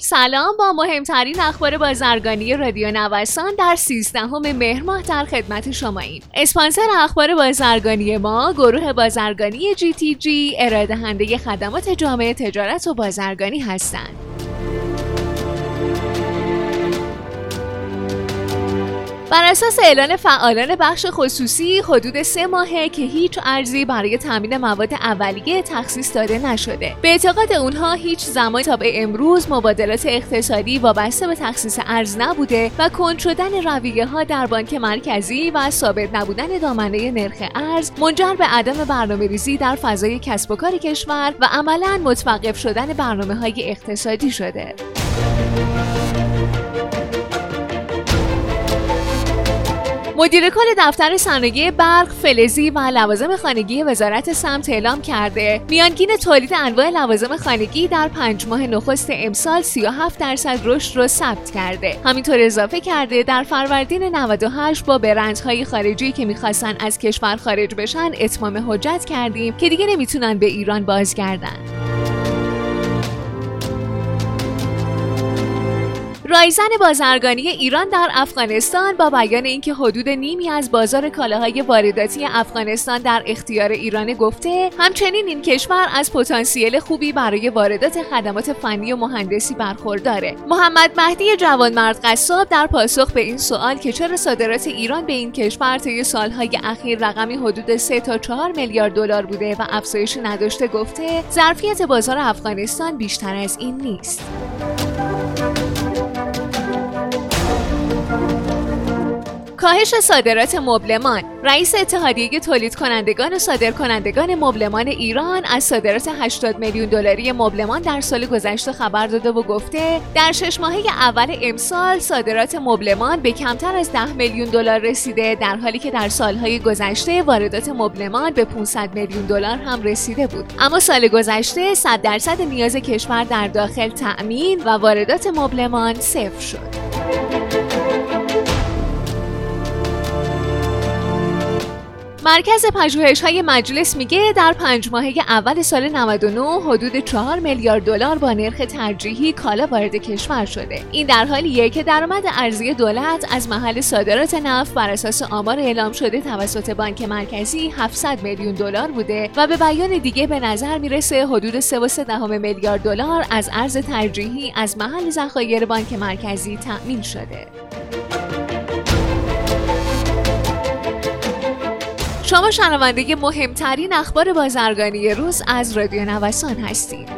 سلام با مهمترین اخبار بازرگانی رادیو نوسان در 13 مهر ماه در خدمت شما ایم. اسپانسر اخبار بازرگانی ما گروه بازرگانی جی تی جی ارائه دهنده خدمات جامعه تجارت و بازرگانی هستند. بر اساس اعلان فعالان بخش خصوصی حدود سه ماهه که هیچ ارزی برای تامین مواد اولیه تخصیص داده نشده. به اعتقاد اونها هیچ زمان تا به امروز مبادلات اقتصادی وابسته به تخصیص ارز نبوده و کند شدن رویه ها در بانک مرکزی و ثابت نبودن دامنه نرخ ارز منجر به عدم برنامه ریزی در فضای کسب و کار کشور و عملا متوقف شدن برنامه های اقتصادی شده. مدیر کل دفتر صنایع برق، فلزی و لوازم خانگی وزارت سمت اعلام کرده میانگین تولید انواع لوازم خانگی در پنج ماه نخست امسال 37 درصد رشد را ثبت کرده. همینطور اضافه کرده در فروردین 98 با برندهای خارجی که می‌خواستن از کشور خارج بشن اتمام حجت کردیم که دیگه نمی‌تونن به ایران بازگردن. رایزن بازرگانی ایران در افغانستان با بیان اینکه حدود نیمی از بازار کالاهای وارداتی افغانستان در اختیار ایران گفته همچنین این کشور از پتانسیل خوبی برای واردات خدمات فنی و مهندسی برخورداره. محمد مهدی جوانمرد قصاب در پاسخ به این سوال که چرا صادرات ایران به این کشور طی سالهای اخیر رقمی حدود 3 تا 4 میلیارد دلار بوده و افزایش نداشته گفته ظرفیت بازار افغانستان بیشتر از این نیست. کاهش صادرات مبلمان. رئیس اتحادیه تولید کنندگان و صادر کنندگان مبلمان ایران از صادرات 80 میلیون دلاری مبلمان در سال گذشته خبر داده و گفته در شش ماهه اول امسال صادرات مبلمان به کمتر از 10 میلیون دلار رسیده در حالی که در سالهای گذشته واردات مبلمان به 500 میلیون دلار هم رسیده بود. اما سال گذشته 100 درصد نیاز کشور در داخل تأمین و واردات مبلمان صفر شد. مرکز پژوهش های مجلس میگه در پنج ماهه اول سال 99 حدود 4 میلیارد دلار با نرخ ترجیحی کالا وارد کشور شده. این در حالیه که درآمد ارزی دولت از محل صادرات نفت بر اساس آمار اعلام شده توسط بانک مرکزی 700 میلیون دلار بوده و به بیان دیگه به نظر می‌رسه حدود 3.3 میلیارد دلار از ارز ترجیحی از محل ذخایر بانک مرکزی تأمین شده. شما شنونده مهمترین اخبار بازرگانی روز از رادیو نوسان هستید.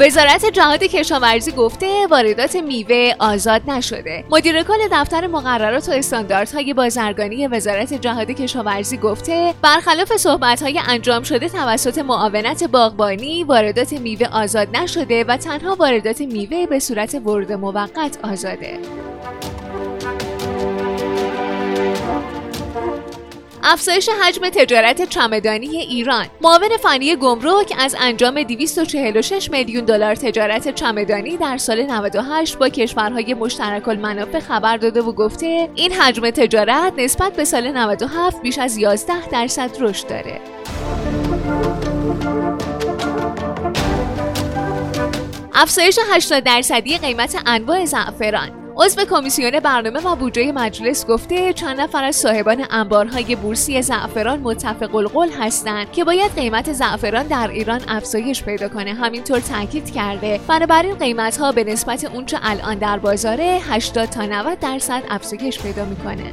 وزارت جهاد کشاورزی گفته واردات میوه آزاد نشده. مدیر کل دفتر مقررات و استانداردهای بازرگانی وزارت جهاد کشاورزی گفته برخلاف صحبت‌های انجام شده توسط معاونت باغبانی واردات میوه آزاد نشده و تنها واردات میوه به صورت ورود موقت آزاده. افزایش حجم تجارت چمدانی ایران معاون فنی گمرک از انجام 246 میلیون دلار تجارت چمدانی در سال 98 با کشورهای مشترک المنافع خبر داده و گفته این حجم تجارت نسبت به سال 97 بیش از 11 درصد رشد داره. افزایش 80 درصدی قیمت انواع زعفران عضو کمیسیون برنامه و بودجه مجلس گفته چند نفر از صاحبان انبارهای بورسی زعفران متفق القول هستند که باید قیمت زعفران در ایران افزایش پیدا کنه. همینطور تاکید کرده. بنابراین قیمت ها به نسبت اونچه الان در بازاره 80 تا 90 درصد افزایش پیدا می‌کنه.